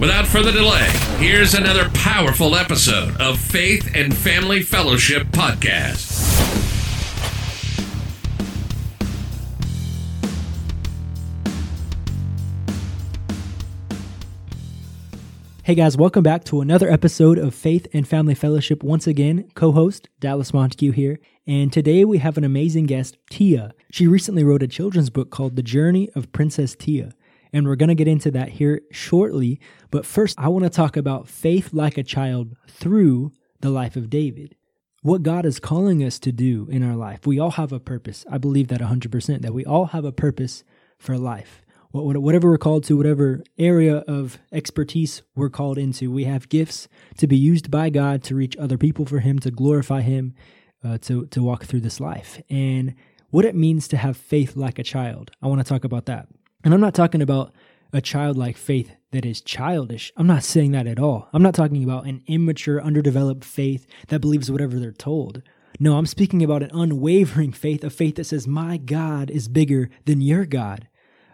Without further delay, here's another powerful episode of Faith and Family Fellowship Podcast. Hey guys, welcome back to another episode of Faith and Family Fellowship. Once again, co host Dallas Montague here. And today we have an amazing guest, Tia. She recently wrote a children's book called The Journey of Princess Tia. And we're going to get into that here shortly. But first, I want to talk about faith like a child through the life of David. What God is calling us to do in our life. We all have a purpose. I believe that 100%, that we all have a purpose for life. Whatever we're called to, whatever area of expertise we're called into, we have gifts to be used by God to reach other people for Him, to glorify Him, uh, to, to walk through this life. And what it means to have faith like a child. I want to talk about that. And I'm not talking about a childlike faith that is childish. I'm not saying that at all. I'm not talking about an immature, underdeveloped faith that believes whatever they're told. No, I'm speaking about an unwavering faith, a faith that says, My God is bigger than your God.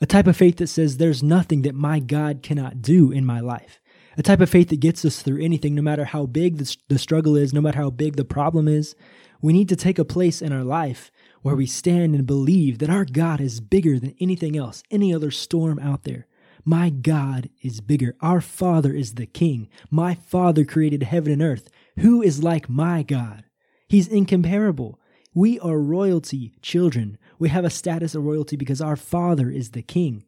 A type of faith that says, There's nothing that my God cannot do in my life. A type of faith that gets us through anything, no matter how big the, the struggle is, no matter how big the problem is. We need to take a place in our life where we stand and believe that our God is bigger than anything else, any other storm out there. My God is bigger. Our Father is the King. My Father created heaven and earth. Who is like my God? He's incomparable. We are royalty children. We have a status of royalty because our Father is the King.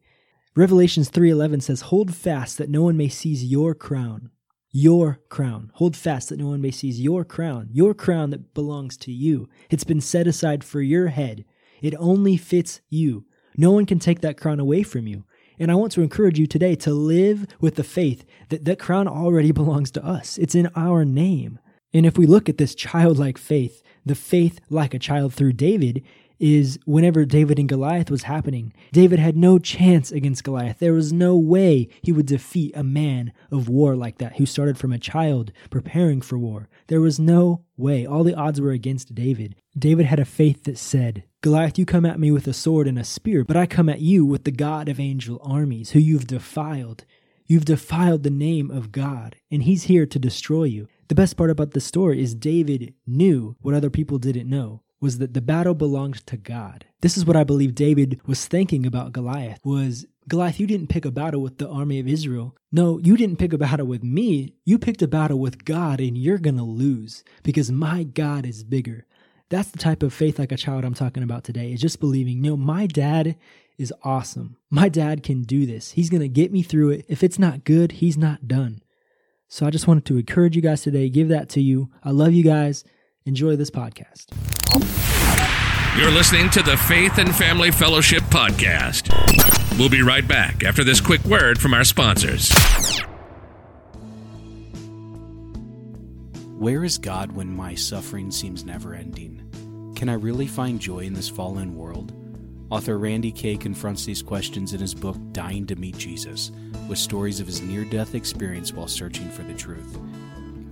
Revelations 3:11 says, "Hold fast that no one may seize your crown." Your crown. Hold fast that no one may seize your crown, your crown that belongs to you. It's been set aside for your head. It only fits you. No one can take that crown away from you. And I want to encourage you today to live with the faith that that crown already belongs to us. It's in our name. And if we look at this childlike faith, the faith like a child through David, is whenever David and Goliath was happening, David had no chance against Goliath. There was no way he would defeat a man of war like that who started from a child preparing for war. There was no way. All the odds were against David. David had a faith that said, Goliath, you come at me with a sword and a spear, but I come at you with the God of angel armies, who you've defiled. You've defiled the name of God, and he's here to destroy you. The best part about the story is David knew what other people didn't know was that the battle belonged to God. This is what I believe David was thinking about Goliath was Goliath, you didn't pick a battle with the army of Israel. No, you didn't pick a battle with me. You picked a battle with God and you're going to lose because my God is bigger. That's the type of faith like a child I'm talking about today. Is just believing, no, my dad is awesome. My dad can do this. He's going to get me through it. If it's not good, he's not done. So I just wanted to encourage you guys today, give that to you. I love you guys. Enjoy this podcast. You're listening to the Faith and Family Fellowship Podcast. We'll be right back after this quick word from our sponsors. Where is God when my suffering seems never ending? Can I really find joy in this fallen world? Author Randy Kay confronts these questions in his book Dying to Meet Jesus, with stories of his near death experience while searching for the truth.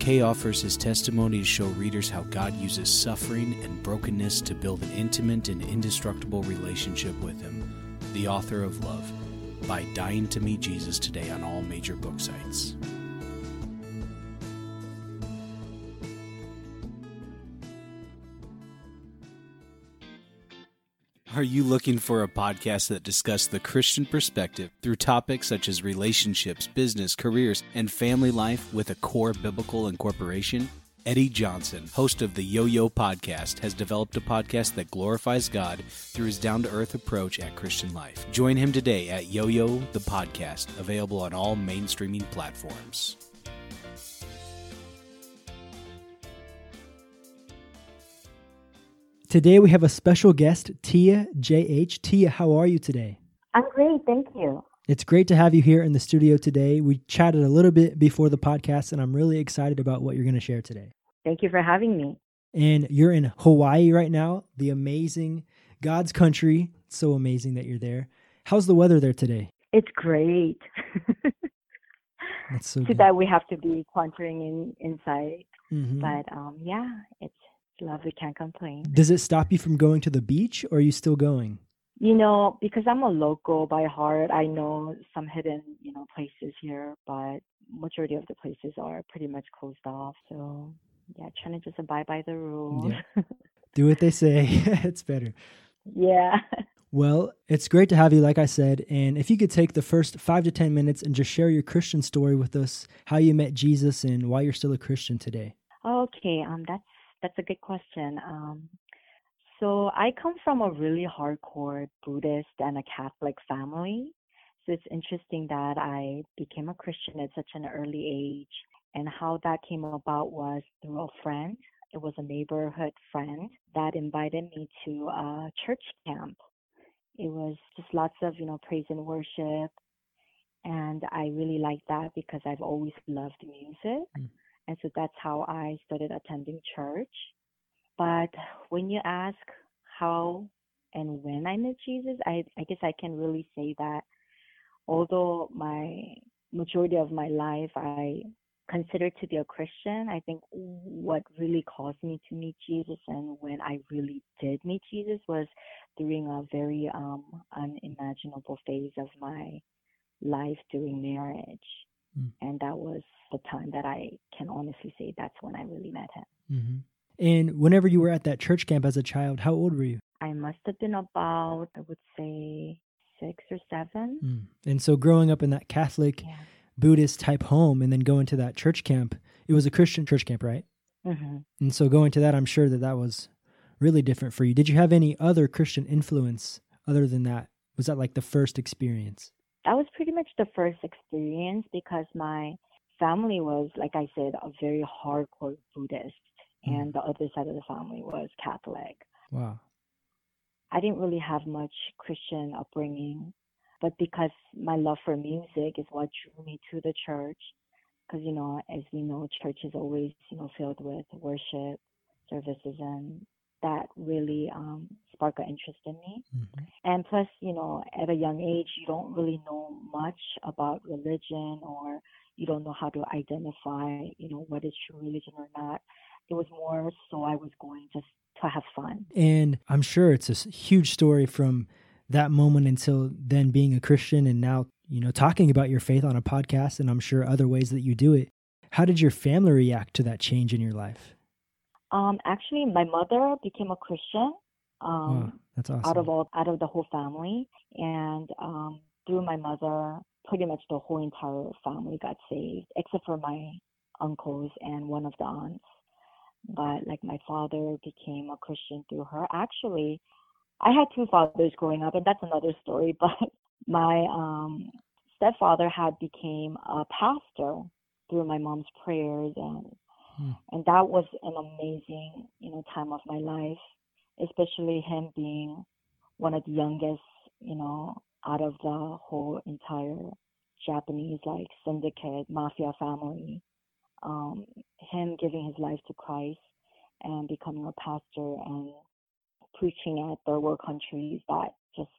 Kay offers his testimony to show readers how God uses suffering and brokenness to build an intimate and indestructible relationship with Him, the author of Love, by dying to meet Jesus today on all major book sites. Are you looking for a podcast that discusses the Christian perspective through topics such as relationships, business, careers, and family life with a core biblical incorporation? Eddie Johnson, host of the Yo Yo podcast, has developed a podcast that glorifies God through his down to earth approach at Christian life. Join him today at Yo Yo the podcast, available on all mainstreaming platforms. Today we have a special guest, Tia JH. Tia, how are you today? I'm great, thank you. It's great to have you here in the studio today. We chatted a little bit before the podcast, and I'm really excited about what you're going to share today. Thank you for having me. And you're in Hawaii right now, the amazing God's country. It's so amazing that you're there. How's the weather there today? It's great. That's so Too good. bad we have to be quarantering in inside, Mhm. but um, yeah, it's lovely. Can't complain. Does it stop you from going to the beach, or are you still going? You know, because I'm a local by heart, I know some hidden, you know, places here, but majority of the places are pretty much closed off. So yeah, trying to just abide by the rules. Do what they say. it's better. yeah. Well, it's great to have you, like I said. And if you could take the first five to 10 minutes and just share your Christian story with us, how you met Jesus and why you're still a Christian today. Okay, um, that's that's a good question. Um, so I come from a really hardcore Buddhist and a Catholic family. So it's interesting that I became a Christian at such an early age, and how that came about was through a friend. It was a neighborhood friend that invited me to a church camp. It was just lots of, you know, praise and worship. And I really liked that because I've always loved music. Mm. And so that's how I started attending church. But when you ask how and when I met Jesus, I, I guess I can really say that although my majority of my life I consider to be a Christian, I think what really caused me to meet Jesus and when I really did meet Jesus was during a very um, unimaginable phase of my life during marriage. Mm. And that was the time that I can honestly say that's when I really met him. hmm And whenever you were at that church camp as a child, how old were you? I must have been about, I would say, six or seven. Mm. And so growing up in that Catholic Yeah. Buddhist type home and then going to that church camp, it was a Christian church camp, right? hmm And so going to that, I'm sure that that was really different for you. Did you have any other Christian influence other than that? Was that like the first experience? That was pretty much the first experience because my family was, like I said, a very hardcore Buddhist, Mm. and the other side of the family was Catholic. Wow. I didn't really have much Christian upbringing, but because my love for music is what drew me to the church. Because, you know, as we know, church is always, you know, filled with worship services, and that really um, sparked an interest in me. Mhm. And plus, you know, at a young age, you don't really know much about religion or you don't know how to identify, you know, what is true religion or not. It was more so I was going just to have fun. And I'm sure it's a huge story from that moment until then being a Christian and now, you know, talking about your faith on a podcast and I'm sure other ways that you do it. How did your family react to that change in your life? Um, actually, my mother became a Christian. Um, wow, that's awesome. out of all out of the whole family and um through my mother pretty much the whole entire family got saved except for my uncles and one of the aunts but like my father became a christian through her actually i had two fathers growing up and that's another story but my um stepfather had became a pastor through my mom's prayers and Hmm. and that was an amazing you know time of my life especially him being one of the youngest, you know, out of the whole entire Japanese like syndicate mafia family. Um, him giving his life to Christ and becoming a pastor and preaching at third world countries that just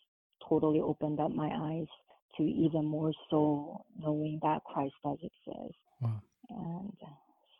totally opened up my eyes to even more so knowing that Christ does exist. Wow. And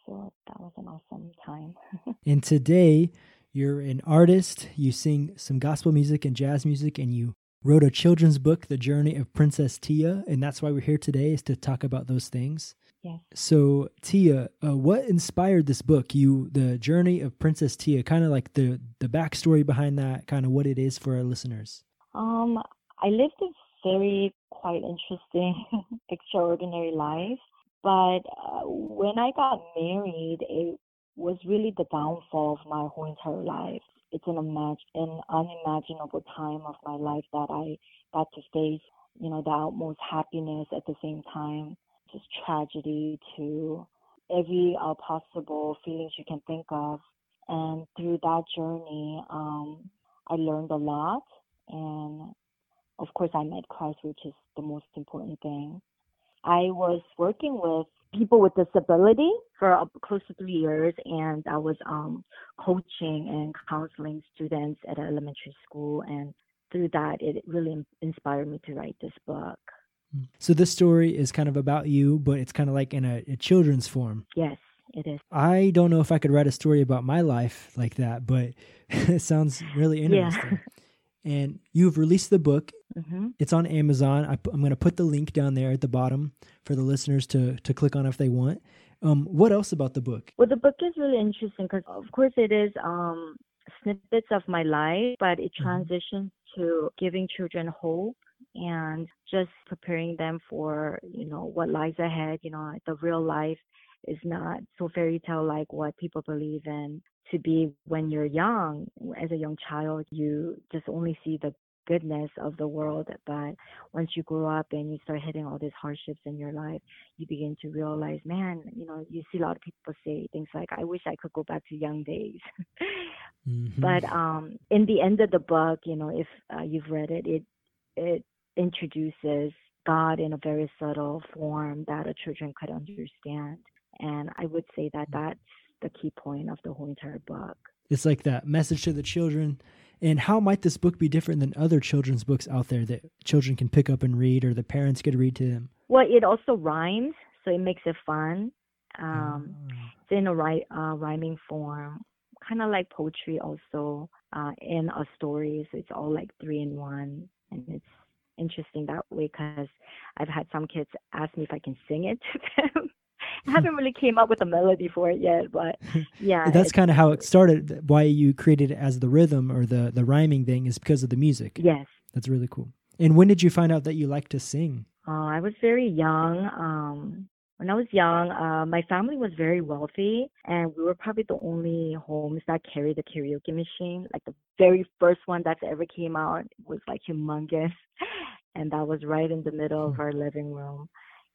so that was an awesome time. And today, you're an artist, you sing some gospel music and jazz music, and you wrote a children's book, The Journey of Princess Tia. And that's why we're here today, is to talk about those things. yes. So, Tia, uh, what inspired this book? You, The Journey of Princess Tia, kind of like the, the backstory behind that, kind of what it is for our listeners. Um, I lived a very quite interesting, extraordinary life. But uh, when I got married, it was really the downfall of my whole entire life. It's an, imag- an unimaginable time of my life that I got to face, you know, the utmost happiness at the same time, just tragedy to every uh, possible feelings you can think of. And through that journey, um, I learned a lot. And of course, I met Christ, which is the most important thing. I was working with people with disability for close to three years, and I was um, coaching and counseling students at an elementary school. And through that, it really inspired me to write this book. So this story is kind of about you, but it's kind of like in a, a children's form. Yes, it is. I don't know if I could write a story about my life like that, but it sounds really interesting. Yeah. And you've released the book. Mm-hmm. It's on Amazon. I, am going to put the link down there at the bottom for the listeners to to click on if they want. Um, what else about the book? Well, the book is really interesting because, of course, it is um, snippets of my life, but it mm-hmm. transitions mm-hmm. to giving children hope and just preparing them for you know what lies ahead. You know, the real life is not so fairy tale like what people believe in to be when you're young as a young child you just only see the goodness of the world but once you grow up and you start hitting all these hardships in your life you begin to realize man you know you see a lot of people say things like i wish i could go back to young days mm-hmm. but um in the end of the book you know if uh, you've read it it it introduces god in a very subtle form that a children could understand and i would say that mm. that's the key point of the whole entire book. It's like that message to the children. And how might this book be different than other children's books out there that children can pick up and read or the parents could read to them? Well, it also rhymes, so it makes it fun. Um, oh. It's in a ri- uh, rhyming form, kind of like poetry, also uh, in a story. So it's all like three in one, and it's interesting that way because I've had some kids ask me if I can sing it to them. I haven't really came up with a melody for it yet, but yeah. That's kind of how it started. Why you created it as the rhythm or the the rhyming thing is because of the music. Yes. That's really cool. And when did you find out that you like to sing? Uh, I was very young. Um, when I was young, uh, my family was very wealthy, and we were probably the only homes that carried the karaoke machine. Like the very first one that ever came out was like humongous, and that was right in the middle of hmm. our living room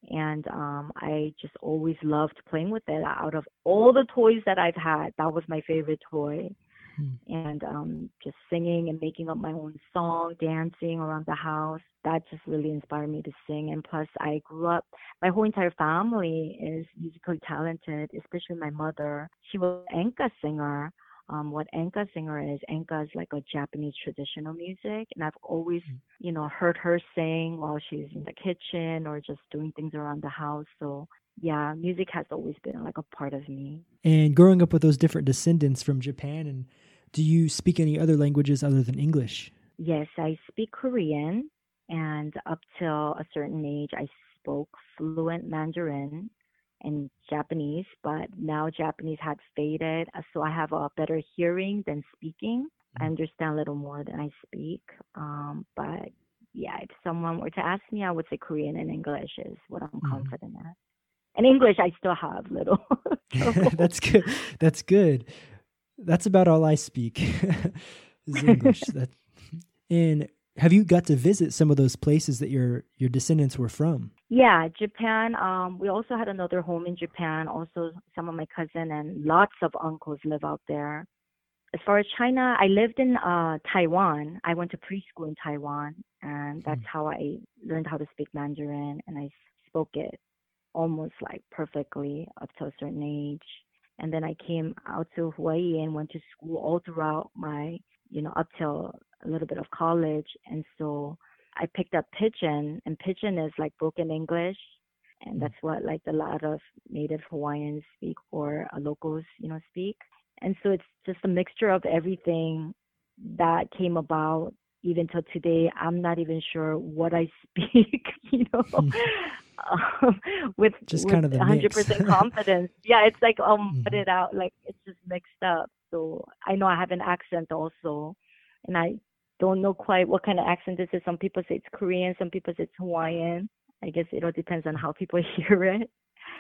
and um I just always loved playing with it. Out of all the toys that I've had, that was my favorite toy. Hmm. And um just singing and making up my own song, dancing around the house, that just really inspired me to sing. And plus I grew up my whole entire family is musically talented, especially my mother. She was an enka singer um, what enka singer is. Enka is like a Japanese traditional music, and I've always, mm. you know, heard her sing while she's in the kitchen or just doing things around the house. So yeah, music has always been like a part of me. And growing up with those different descendants from Japan, and do you speak any other languages other than English? Yes, I speak Korean, and up till a certain age, I spoke fluent Mandarin and Japanese, but now Japanese had faded, uh, so I have a better hearing than speaking. I mm-hmm. understand a little more than I speak. Um, but yeah, if someone were to ask me, I would say Korean and English is what I'm mm-hmm. confident at. And English, I still have little. That's good. That's good. That's about all I speak is English. that, and have you got to visit some of those places that your your descendants were from? Yeah, Japan. Um, we also had another home in Japan. Also, some of my cousin and lots of uncles live out there. As far as China, I lived in uh, Taiwan. I went to preschool in Taiwan, and that's mm. how I learned how to speak Mandarin, and I spoke it almost like perfectly up to a certain age. And then I came out to Hawaii and went to school all throughout my, you know, up till a little bit of college, and so I picked up Pidgin, and Pidgin is like broken English, and mm. that's what like a lot of Native Hawaiians speak or uh, locals, you know, speak. And so it's just a mixture of everything that came about even till today. I'm not even sure what I speak, you know. um, with just with kind of the 100% confidence. Yeah, it's like um, mm. put it out like it's just mixed up. So I know I have an accent also, and I don't know quite what kind of accent this is. Some people say it's Korean, some people say it's Hawaiian. I guess it all depends on how people hear it.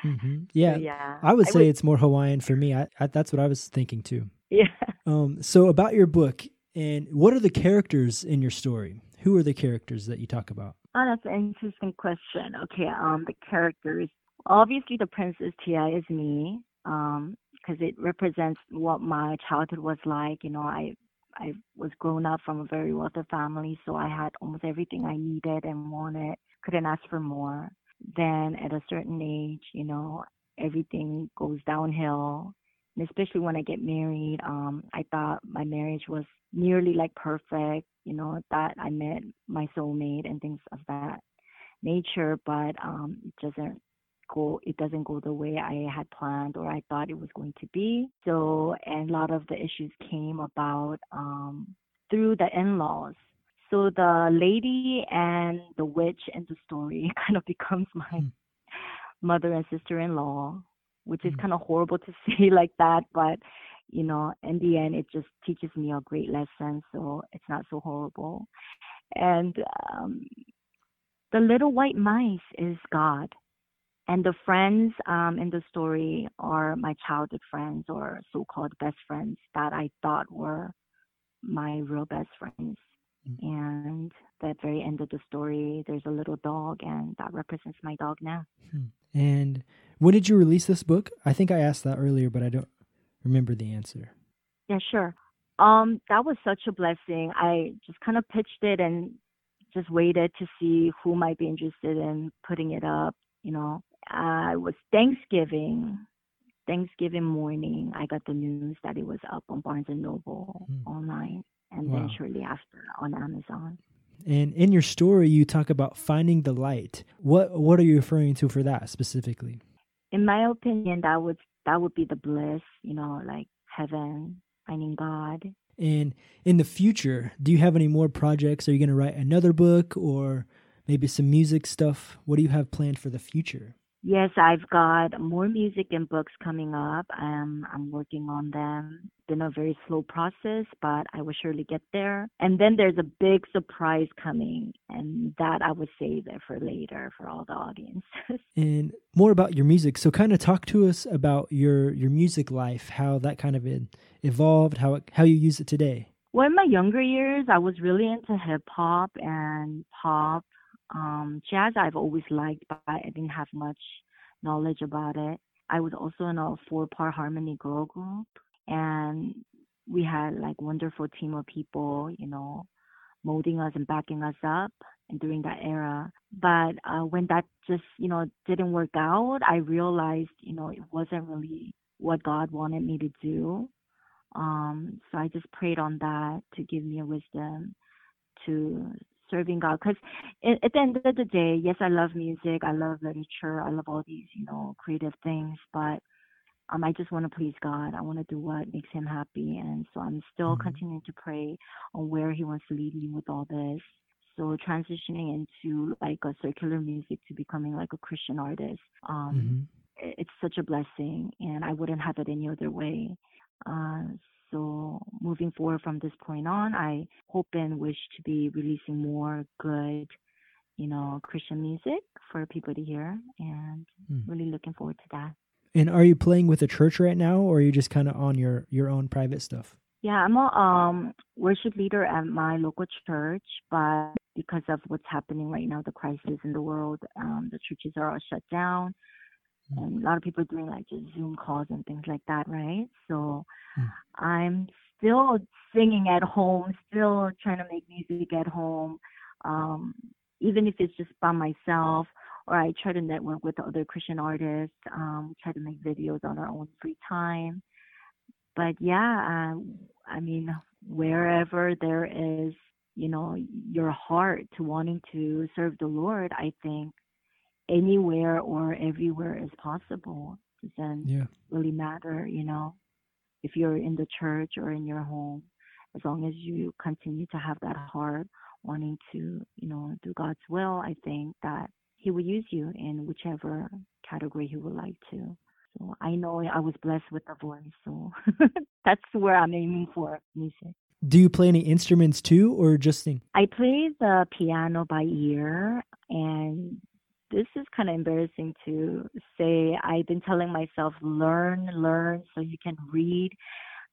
Mm-hmm. Yeah, so, yeah. I would say I would, it's more Hawaiian for me. I, I, that's what I was thinking too. Yeah. Um. So about your book, and what are the characters in your story? Who are the characters that you talk about? Oh, that's an interesting question. Okay. Um, the characters. Obviously, the Princess Tia is me. Um, because it represents what my childhood was like. You know, I I was grown up from a very wealthy family, so I had almost everything I needed and wanted. Couldn't ask for more. Then at a certain age, you know, everything goes downhill. And especially when I get married, um, I thought my marriage was nearly like perfect, you know, that I met my soulmate and things of that nature, but um, it doesn't go it doesn't go the way I had planned or I thought it was going to be. So and a lot of the issues came about um, through the in-laws. So the lady and the witch in the story kind of becomes my mm. mother and sister-in-law, which is mm. kind of horrible to say like that, but you know, in the end, it just teaches me a great lesson, so it's not so horrible. And um, the little white mice is God. And the friends um, in the story are my childhood friends or so called best friends that I thought were my real best friends. Mm-hmm. And that very end of the story, there's a little dog, and that represents my dog now. Hmm. And when did you release this book? I think I asked that earlier, but I don't remember the answer. Yeah, sure. Um, that was such a blessing. I just kind of pitched it and just waited to see who might be interested in putting it up. You know, uh, it was Thanksgiving. Thanksgiving morning, I got the news that it was up on Barnes and Noble mm. online, and wow. then shortly after on Amazon. And in your story, you talk about finding the light. What what are you referring to for that specifically? In my opinion, that would that would be the bliss. You know, like heaven, finding God, and in the future, do you have any more projects? Are you going to write another book or maybe some music stuff? What do you have planned for the future? Yes, I've got more music and books coming up. Um, I'm working on them. Been a very slow process, but I will surely get there. And then there's a big surprise coming, and that I would save it for later for all the audiences. and more about your music. So, kind of talk to us about your your music life, how that kind of evolved, how it, how you use it today. Well, in my younger years, I was really into hip hop and pop um, jazz I've always liked, but I didn't have much knowledge about it. I was also in a four-part harmony girl group, and we had like wonderful team of people, you know, molding us and backing us up during that era. But uh, when that just, you know, didn't work out, I realized, you know, it wasn't really what God wanted me to do. Um, so I just prayed on that to give me a wisdom to serving God. Because at the end of the day, yes, I love music, I love literature, I love all these, you know, creative things, but um, I just want to please God. I want to do what makes Him happy, and so I'm still mm-hmm. continuing to pray on where He wants to lead me with all this. So transitioning into like a circular music to becoming like a Christian artist, um, mm-hmm. it's such a blessing, and I wouldn't have it any other way. Uh, so moving forward from this point on, I hope and wish to be releasing more good, you know, Christian music for people to hear, and mm. really looking forward to that. And are you playing with a church right now, or are you just kind of on your your own private stuff? Yeah, I'm a um, worship leader at my local church, but because of what's happening right now, the crisis in the world, um, the churches are all shut down. And a lot of people are doing like just Zoom calls and things like that, right? So Mm. I'm still singing at home, still trying to make music at home, um, even if it's just by myself. Or I try to network with other Christian artists. Um, try to make videos on our own free time. But yeah, uh, I mean, wherever there is, you know, your heart to wanting to serve the Lord, I think anywhere or everywhere is possible. Doesn't yeah. really matter, you know if you're in the church or in your home, as long as you continue to have that heart wanting to, you know, do God's will, I think that He will use you in whichever category He would like to. So I know I was blessed with a voice, so that's where I'm aiming for music. Do you play any instruments too, or just sing? I play the piano by ear, and this is kind of embarrassing to say. I've been telling myself, learn, learn, so you can read,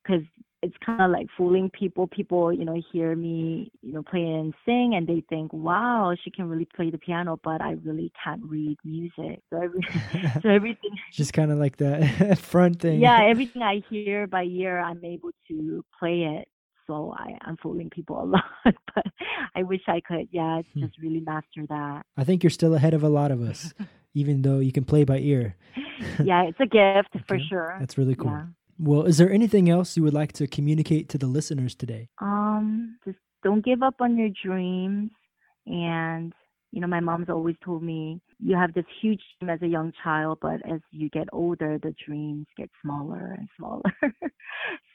because it's kind of like fooling people. People, you know, hear me, you know, play and sing, and they think, "Wow, she can really play the piano," but I really can't read music. So, every, so everything, just kind of like that front thing. Yeah, everything I hear by ear, I'm able to play it. So I, I'm fooling people a lot, but I wish I could, yeah, hmm. just really master that. I think you're still ahead of a lot of us, even though you can play by ear. yeah, it's a gift okay. for sure. That's really cool. Yeah. Well, is there anything else you would like to communicate to the listeners today? Um, just don't give up on your dreams. And, you know, my mom's always told me you have this huge dream as a young child, but as you get older, the dreams get smaller and smaller.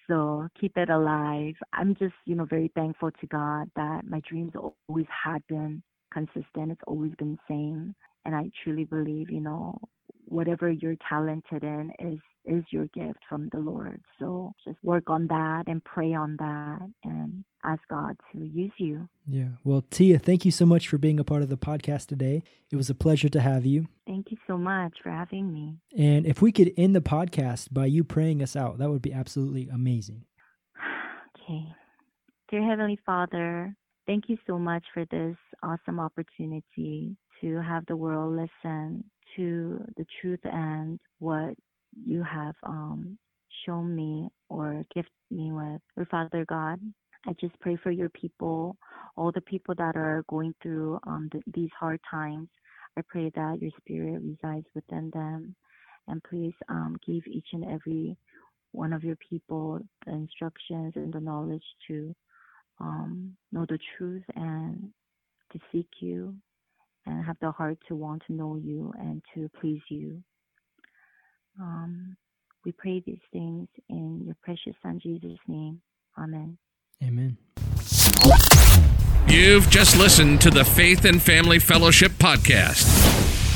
so keep it alive. I'm just, you know, very thankful to God that my dreams always had been consistent. It's always been the same. And I truly believe, you know, whatever you're talented in is is your gift from the Lord. So just work on that and pray on that and ask God to use you. Yeah. Well, Tia, thank you so much for being a part of the podcast today. It was a pleasure to have you. Thank you so much for having me. And if we could end the podcast by you praying us out, that would be absolutely amazing. Okay. Dear Heavenly Father, thank you so much for this awesome opportunity to have the world listen to the truth and what you have um, shown me or gifted me with. Or Father God, I just pray for your people, all the people that are going through um, the, these hard times. I pray that your spirit resides within them. And please um, give each and every one of your people the instructions and the knowledge to um, know the truth and to seek you and have the heart to want to know you and to please you. Um, we pray these things in your precious Son, Jesus' name. Amen. Amen. You've just listened to the Faith and Family Fellowship Podcast